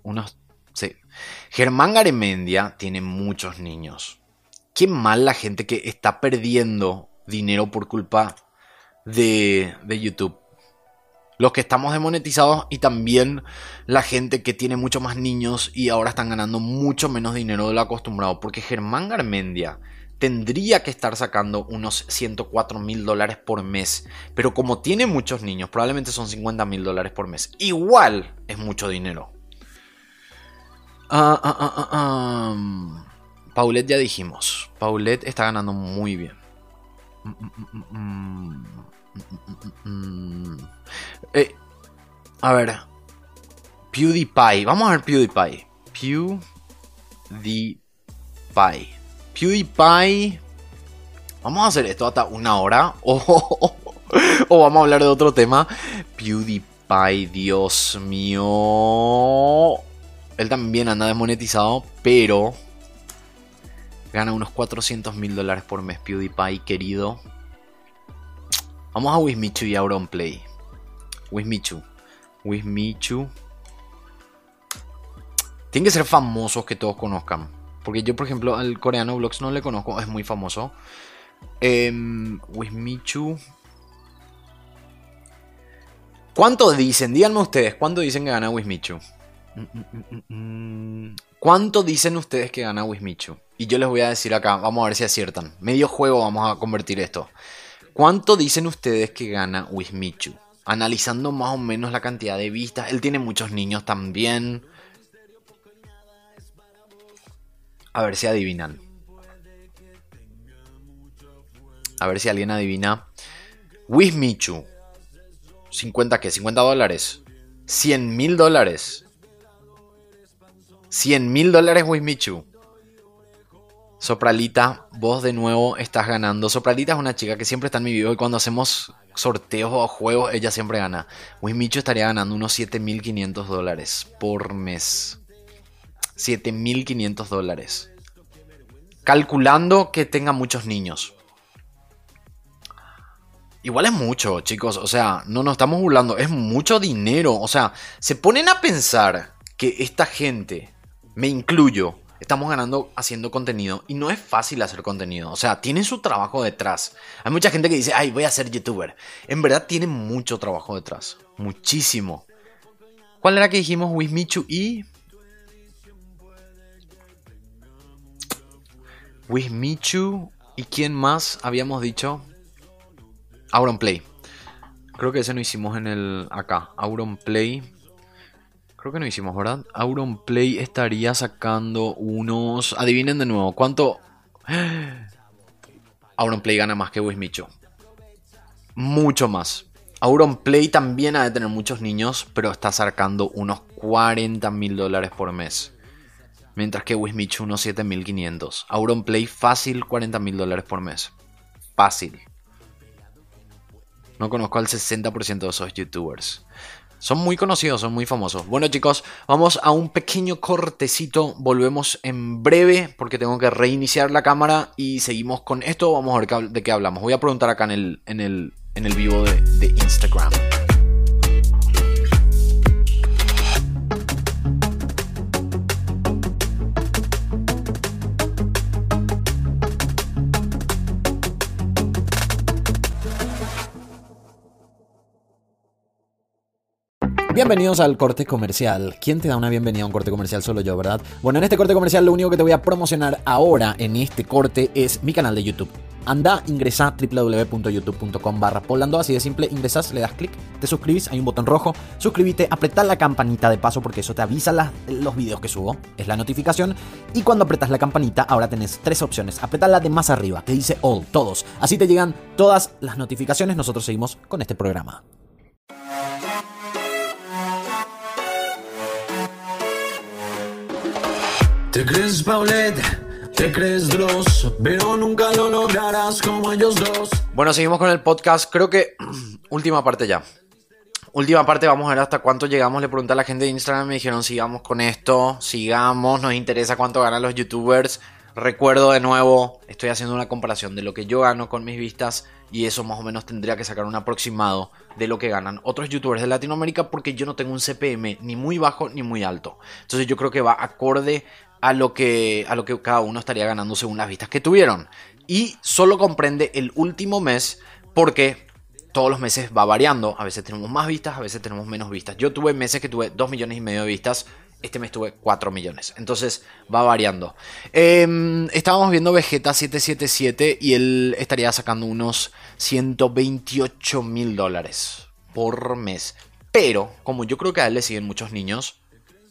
Unos... Sí. Germán Garemendia tiene muchos niños. Qué mal la gente que está perdiendo dinero por culpa de, de YouTube. Los que estamos demonetizados y también la gente que tiene mucho más niños y ahora están ganando mucho menos dinero de lo acostumbrado. Porque Germán Garmendia tendría que estar sacando unos 104 mil dólares por mes. Pero como tiene muchos niños, probablemente son 50 mil dólares por mes. Igual es mucho dinero. Ah, ah, ah, Paulette ya dijimos. Paulette está ganando muy bien. Eh, a ver. PewDiePie. Vamos a ver PewDiePie. PewDiePie. PewDiePie. Vamos a hacer esto hasta una hora. O, vamos a hablar de otro tema. PewDiePie, Dios mío. Él también anda desmonetizado, pero gana unos 400 mil dólares por mes. PewDiePie, querido. Vamos a Wismichu y Auronplay. Wismichu. Wismichu. Tienen que ser famosos que todos conozcan. Porque yo, por ejemplo, al coreano Vlogs no le conozco, es muy famoso. Eh, Wismichu. ¿Cuánto dicen? Díganme ustedes, ¿cuánto dicen que gana Wismichu? ¿Cuánto dicen ustedes que gana Wismichu? Y yo les voy a decir acá, vamos a ver si aciertan. Medio juego vamos a convertir esto. ¿Cuánto dicen ustedes que gana Wismichu? Analizando más o menos la cantidad de vistas. Él tiene muchos niños también. A ver si adivinan. A ver si alguien adivina. Wismichu. 50 qué? 50 dólares. 100 mil dólares. 100 mil dólares Wismichu. Sopralita, vos de nuevo estás ganando. Sopralita es una chica que siempre está en mi video y cuando hacemos sorteos o juegos, ella siempre gana. Wismichu estaría ganando unos 7.500 dólares por mes. 7.500 dólares. Calculando que tenga muchos niños. Igual es mucho, chicos. O sea, no nos estamos burlando. Es mucho dinero. O sea, se ponen a pensar que esta gente, me incluyo, estamos ganando haciendo contenido. Y no es fácil hacer contenido. O sea, tiene su trabajo detrás. Hay mucha gente que dice, ay, voy a ser youtuber. En verdad tiene mucho trabajo detrás. Muchísimo. ¿Cuál era que dijimos? Wismichu y With Michu. ¿Y quién más habíamos dicho? Auron Play. Creo que ese no hicimos en el. acá. Auron Play. Creo que no hicimos, ¿verdad? Auronplay estaría sacando unos. Adivinen de nuevo, ¿cuánto? Auronplay gana más que Wismicho. Mucho más. Auronplay también ha de tener muchos niños, pero está sacando unos 40 mil dólares por mes. Mientras que Wismichu unos 7500. Auronplay fácil 40 mil dólares por mes. Fácil. No conozco al 60% de esos youtubers. Son muy conocidos, son muy famosos. Bueno chicos, vamos a un pequeño cortecito. Volvemos en breve porque tengo que reiniciar la cámara y seguimos con esto. Vamos a ver de qué hablamos. Voy a preguntar acá en el, en el, en el vivo de, de Instagram. Bienvenidos al corte comercial. ¿Quién te da una bienvenida a un corte comercial? Solo yo, ¿verdad? Bueno, en este corte comercial lo único que te voy a promocionar ahora en este corte es mi canal de YouTube. Anda, ingresa www.youtube.com barra polando, así de simple, ingresas, le das clic, te suscribís, hay un botón rojo, suscríbete, apretá la campanita de paso porque eso te avisa los videos que subo, es la notificación, y cuando apretas la campanita ahora tenés tres opciones, apretá la de más arriba, que dice all, todos, así te llegan todas las notificaciones, nosotros seguimos con este programa. Te crees Paulette, te crees Dross, pero nunca lo lograrás como ellos dos. Bueno, seguimos con el podcast. Creo que última parte ya. Última parte, vamos a ver hasta cuánto llegamos. Le pregunté a la gente de Instagram, me dijeron sigamos con esto, sigamos, nos interesa cuánto ganan los youtubers. Recuerdo de nuevo, estoy haciendo una comparación de lo que yo gano con mis vistas y eso más o menos tendría que sacar un aproximado de lo que ganan otros youtubers de Latinoamérica porque yo no tengo un CPM ni muy bajo ni muy alto. Entonces yo creo que va acorde a lo que, a lo que cada uno estaría ganando según las vistas que tuvieron. Y solo comprende el último mes porque todos los meses va variando. A veces tenemos más vistas, a veces tenemos menos vistas. Yo tuve meses que tuve 2 millones y medio de vistas. Este mes tuve 4 millones. Entonces va variando. Em, estábamos viendo Vegeta 777 y él estaría sacando unos 128 mil dólares por mes. Pero, como yo creo que a él le siguen muchos niños,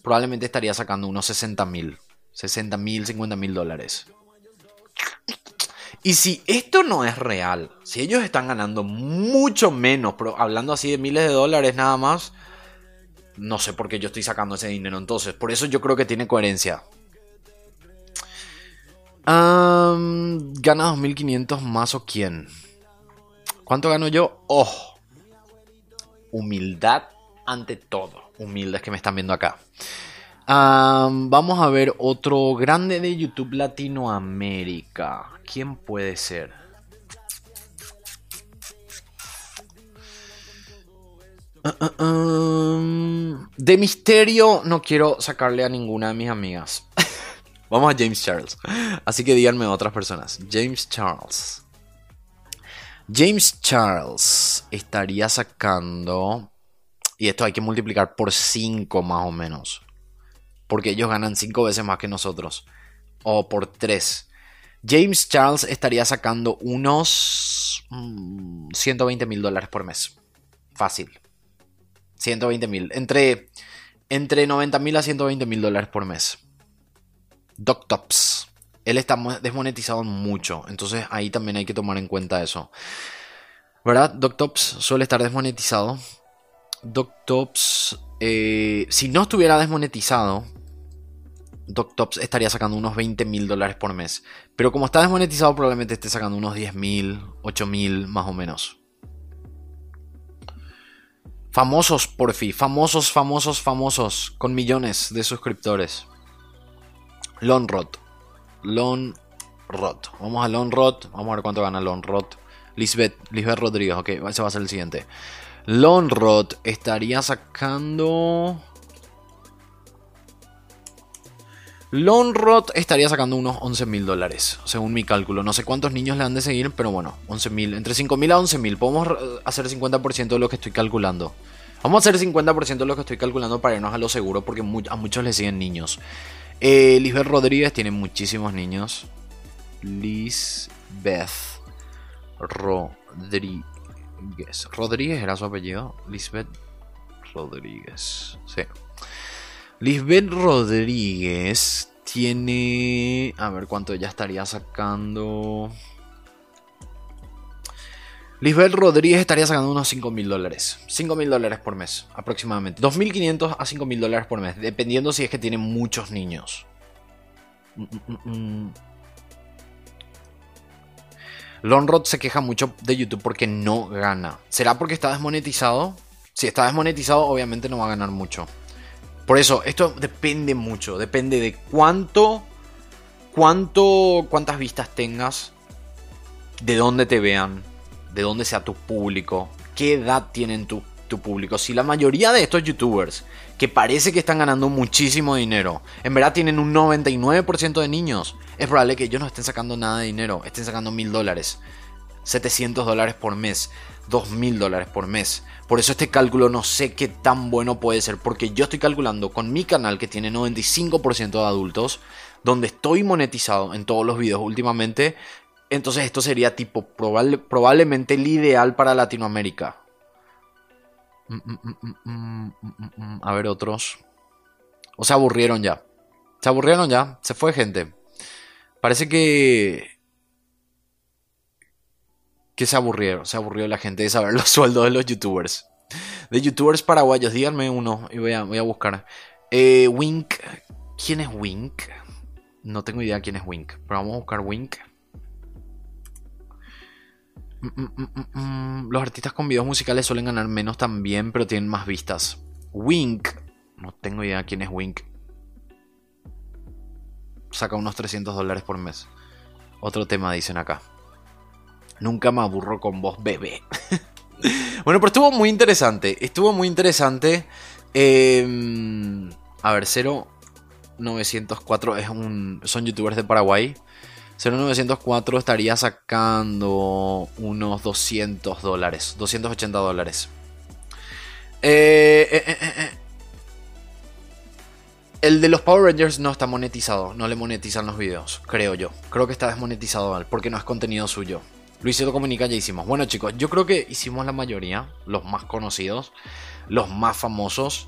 probablemente estaría sacando unos 60 mil 60 mil, 50 mil dólares. Y si esto no es real, si ellos están ganando mucho menos, pero hablando así de miles de dólares nada más, no sé por qué yo estoy sacando ese dinero entonces. Por eso yo creo que tiene coherencia. Um, ¿Gana 2.500 más o quién? ¿Cuánto gano yo? Oh, humildad ante todo. Humildes que me están viendo acá vamos a ver otro grande de YouTube Latinoamérica. ¿Quién puede ser? Ah, ah, de misterio no quiero sacarle a ninguna de mis amigas. Vamos a James Charles. Así que díganme otras personas. James Charles. James Charles estaría sacando... Y esto hay que multiplicar por 5 más o menos porque ellos ganan 5 veces más que nosotros. O por 3. James Charles estaría sacando unos 120 mm, mil dólares por mes. Fácil. 120 mil. Entre, entre 90 mil a 120 mil dólares por mes. DocTops. Él está desmonetizado mucho. Entonces ahí también hay que tomar en cuenta eso. ¿Verdad? DocTops suele estar desmonetizado. DocTops. Eh, si no estuviera desmonetizado, DocTops estaría sacando unos 20 mil dólares por mes. Pero como está desmonetizado, probablemente esté sacando unos 10 mil, 8 mil más o menos. Famosos, por fin. Famosos, famosos, famosos. Con millones de suscriptores. Lonrod. Lonrod. Vamos a Lonrod. Vamos a ver cuánto gana Lonrod. Lisbeth. Lisbeth Rodríguez. Ok, ese va a ser el siguiente. Lonrod estaría sacando... Lonrod estaría sacando unos 11 mil dólares, según mi cálculo. No sé cuántos niños le han de seguir, pero bueno, 11 mil. Entre 5 mil a 11 mil. Podemos hacer 50% de lo que estoy calculando. Vamos a hacer 50% de lo que estoy calculando para irnos a lo seguro, porque a muchos le siguen niños. Eh, Lisbeth Rodríguez tiene muchísimos niños. Lisbeth Rodríguez. Rodríguez era su apellido. Lisbeth Rodríguez. Sí. Lisbeth Rodríguez tiene... A ver cuánto ella estaría sacando. Lisbeth Rodríguez estaría sacando unos 5 mil dólares. 5 mil dólares por mes, aproximadamente. 2.500 a 5 mil dólares por mes, dependiendo si es que tiene muchos niños. Mm, mm, mm, Lonrod se queja mucho de YouTube porque no gana. ¿Será porque está desmonetizado? Si está desmonetizado, obviamente no va a ganar mucho. Por eso, esto depende mucho. Depende de cuánto, cuánto, cuántas vistas tengas, de dónde te vean, de dónde sea tu público, qué edad tienen tu, tu público. Si la mayoría de estos youtubers, que parece que están ganando muchísimo dinero, en verdad tienen un 99% de niños, es probable que ellos no estén sacando nada de dinero, estén sacando mil dólares, 700 dólares por mes, 2000 dólares por mes. Por eso este cálculo no sé qué tan bueno puede ser, porque yo estoy calculando con mi canal que tiene 95% de adultos, donde estoy monetizado en todos los videos últimamente, entonces esto sería tipo probablemente el ideal para Latinoamérica. A ver otros. O se aburrieron ya. Se aburrieron ya. Se fue gente. Parece que... Que se aburrieron. Se aburrió la gente de saber los sueldos de los youtubers. De youtubers paraguayos. Díganme uno y voy a, voy a buscar. Eh, Wink. ¿Quién es Wink? No tengo idea quién es Wink. Pero vamos a buscar Wink. Mm, mm, mm, los artistas con videos musicales suelen ganar menos también, pero tienen más vistas. Wink. No tengo idea quién es Wink. Saca unos 300 dólares por mes. Otro tema dicen acá. Nunca me aburro con vos, bebé. bueno, pero estuvo muy interesante. Estuvo muy interesante. Em, a ver, 0904 es un, son youtubers de Paraguay. 0904 estaría sacando unos 200 dólares, 280 dólares. Eh, eh, eh, el de los Power Rangers no está monetizado, no le monetizan los videos, creo yo. Creo que está desmonetizado mal, porque no es contenido suyo. Luisito Comunica ya hicimos. Bueno chicos, yo creo que hicimos la mayoría, los más conocidos, los más famosos.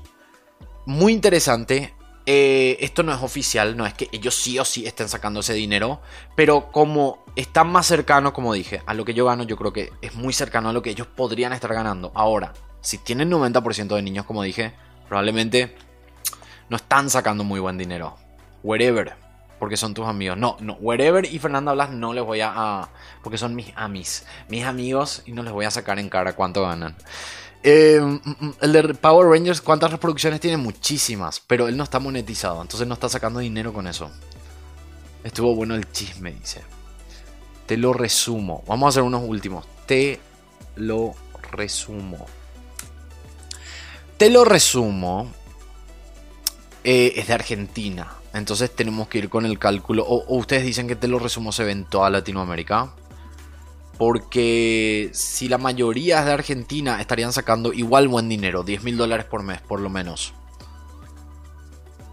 Muy interesante, eh, esto no es oficial, no es que ellos sí o sí estén sacando ese dinero, pero como están más cercanos, como dije, a lo que yo gano, yo creo que es muy cercano a lo que ellos podrían estar ganando. Ahora, si tienen 90% de niños, como dije, probablemente no están sacando muy buen dinero. Wherever, porque son tus amigos. No, no, wherever y Fernanda Blas no les voy a, porque son mis amis, mis amigos y no les voy a sacar en cara cuánto ganan. Eh, mm, mm, el de Power Rangers, ¿cuántas reproducciones tiene? Muchísimas, pero él no está monetizado, entonces no está sacando dinero con eso. Estuvo bueno el chisme, dice. Te lo resumo. Vamos a hacer unos últimos. Te lo resumo. Te lo resumo. Eh, es de Argentina. Entonces tenemos que ir con el cálculo. O, ustedes dicen que te lo resumo se ve en toda Latinoamérica. Porque si la mayoría es de Argentina estarían sacando igual buen dinero, 10 mil dólares por mes, por lo menos.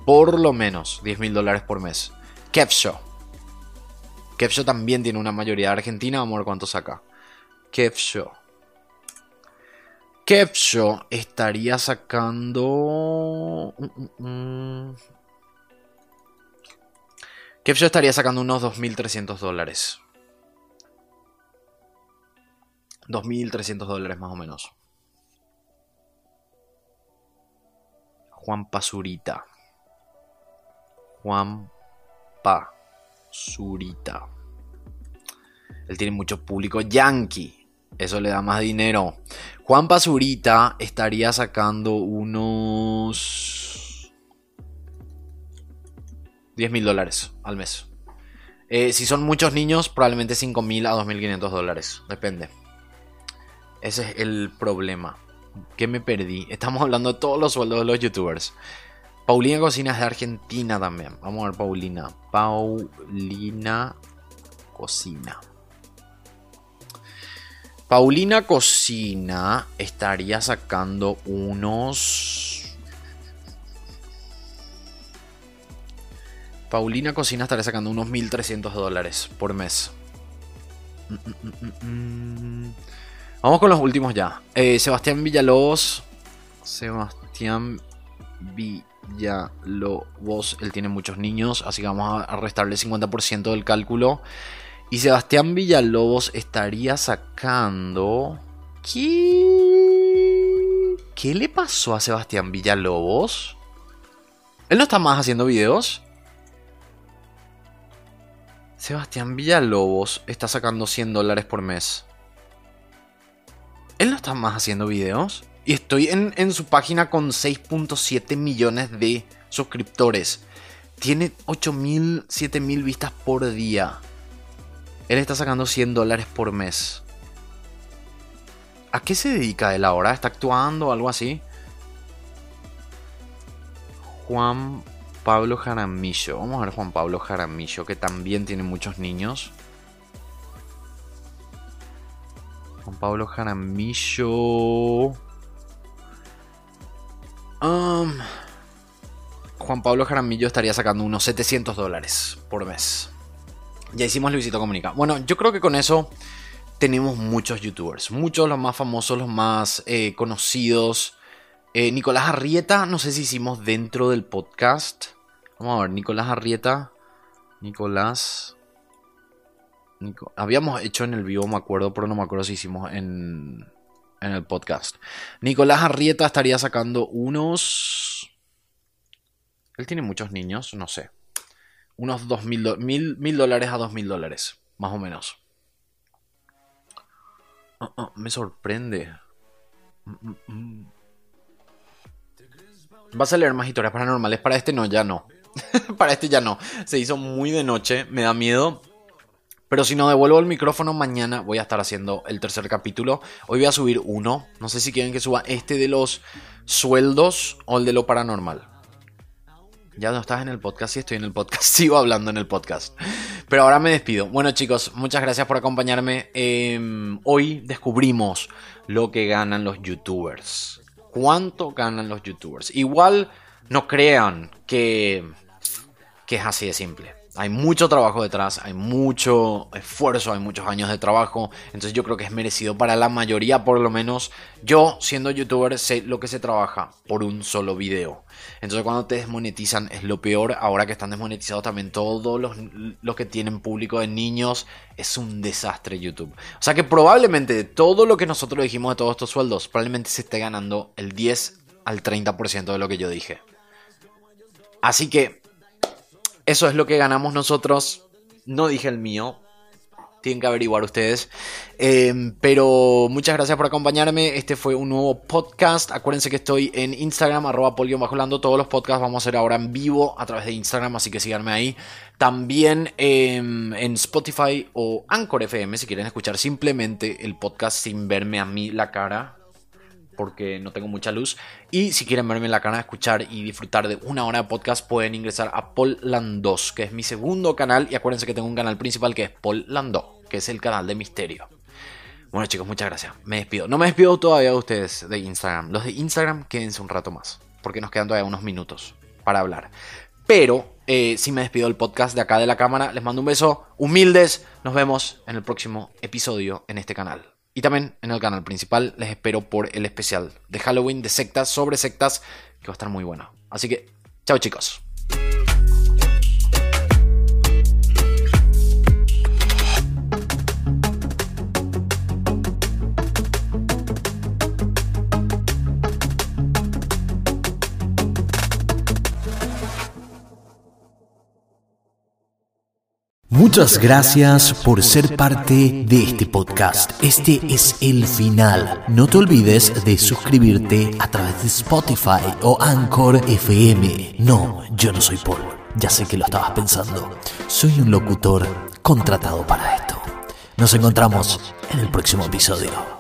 Por lo menos 10 mil dólares por mes. Kevshow. Kevshow también tiene una mayoría de Argentina, vamos a ver cuánto saca. Kevshow. Kevshow estaría sacando... Mm, mm, mm. Kevshow estaría sacando unos 2.300 dólares. 2.300 dólares más o menos. Juan Pazurita. Juan Pazurita. Él tiene mucho público yankee. Eso le da más dinero. Juan Pazurita estaría sacando unos 10 mil dólares al mes. Eh, si son muchos niños, probablemente 5 mil a 2.500 dólares. Depende. Ese es el problema. ¿Qué me perdí? Estamos hablando de todos los sueldos de los youtubers. Paulina Cocina es de Argentina también. Vamos a ver Paulina. Paulina Cocina. Paulina Cocina estaría sacando unos... Paulina Cocina estaría sacando unos 1.300 dólares por mes. Vamos con los últimos ya. Eh, Sebastián Villalobos. Sebastián Villalobos, él tiene muchos niños, así que vamos a restarle 50% del cálculo. Y Sebastián Villalobos estaría sacando... ¿Qué? ¿Qué le pasó a Sebastián Villalobos? ¿Él no está más haciendo videos? Sebastián Villalobos está sacando 100 dólares por mes. ¿Él no está más haciendo videos? Y estoy en, en su página con 6.7 millones de suscriptores. Tiene 8.000, 7.000 vistas por día. Él está sacando 100 dólares por mes. ¿A qué se dedica él ahora? ¿Está actuando o algo así? Juan Pablo Jaramillo. Vamos a ver Juan Pablo Jaramillo, que también tiene muchos niños. Juan Pablo Jaramillo. Um, Juan Pablo Jaramillo estaría sacando unos 700 dólares por mes. Ya hicimos Luisito Comunica. Bueno, yo creo que con eso tenemos muchos youtubers. Muchos, los más famosos, los más eh, conocidos. Eh, Nicolás Arrieta, no sé si hicimos dentro del podcast. Vamos a ver, Nicolás Arrieta. Nicolás. Habíamos hecho en el vivo, me acuerdo, pero no me acuerdo si hicimos en, en el podcast. Nicolás Arrieta estaría sacando unos... Él tiene muchos niños, no sé unos dos mil, mil, dólares a dos mil dólares, más o menos. Ah, ah, me sorprende. Mm, mm, mm. Vas a leer más historias paranormales. Para este no, ya no. Para este ya no. Se hizo muy de noche. Me da miedo. Pero si no devuelvo el micrófono mañana voy a estar haciendo el tercer capítulo. Hoy voy a subir uno. No sé si quieren que suba este de los sueldos o el de lo paranormal. Ya no estás en el podcast, sí estoy en el podcast, sigo hablando en el podcast. Pero ahora me despido. Bueno chicos, muchas gracias por acompañarme. Em, hoy descubrimos lo que ganan los youtubers. ¿Cuánto ganan los youtubers? Igual no crean que, que es así de simple. Hay mucho trabajo detrás, hay mucho esfuerzo, hay muchos años de trabajo. Entonces yo creo que es merecido para la mayoría, por lo menos. Yo, siendo youtuber, sé lo que se trabaja por un solo video. Entonces cuando te desmonetizan es lo peor. Ahora que están desmonetizados también todos los, los que tienen público de niños, es un desastre YouTube. O sea que probablemente todo lo que nosotros dijimos de todos estos sueldos, probablemente se esté ganando el 10 al 30% de lo que yo dije. Así que eso es lo que ganamos nosotros. No dije el mío. Tienen que averiguar ustedes. Em, pero muchas gracias por acompañarme. Este fue un nuevo podcast. Acuérdense que estoy en Instagram, arroba bajolando. Todos los podcasts vamos a hacer ahora en vivo a través de Instagram, así que síganme ahí. También em, en Spotify o Anchor FM, si quieren escuchar simplemente el podcast sin verme a mí la cara porque no tengo mucha luz. Y si quieren verme en la cara, escuchar y disfrutar de una hora de podcast, pueden ingresar a Paul Landós, que es mi segundo canal. Y acuérdense que tengo un canal principal que es Paul Landó, que es el canal de misterio. Bueno chicos, muchas gracias. Me despido. No me despido todavía de ustedes de Instagram. Los de Instagram quédense un rato más, porque nos quedan todavía unos minutos para hablar. Pero eh, si me despido del podcast de acá de la cámara. Les mando un beso. Humildes. Nos vemos en el próximo episodio en este canal. Y también en el canal principal les espero por el especial de Halloween de sectas sobre sectas que va a estar muy bueno. Así que, chao chicos. Muchas gracias por ser parte de este podcast. Este es el final. No te olvides de suscribirte a través de Spotify o Anchor FM. No, yo no soy Paul. Ya sé que lo estabas pensando. Soy un locutor contratado para esto. Nos encontramos en el próximo episodio.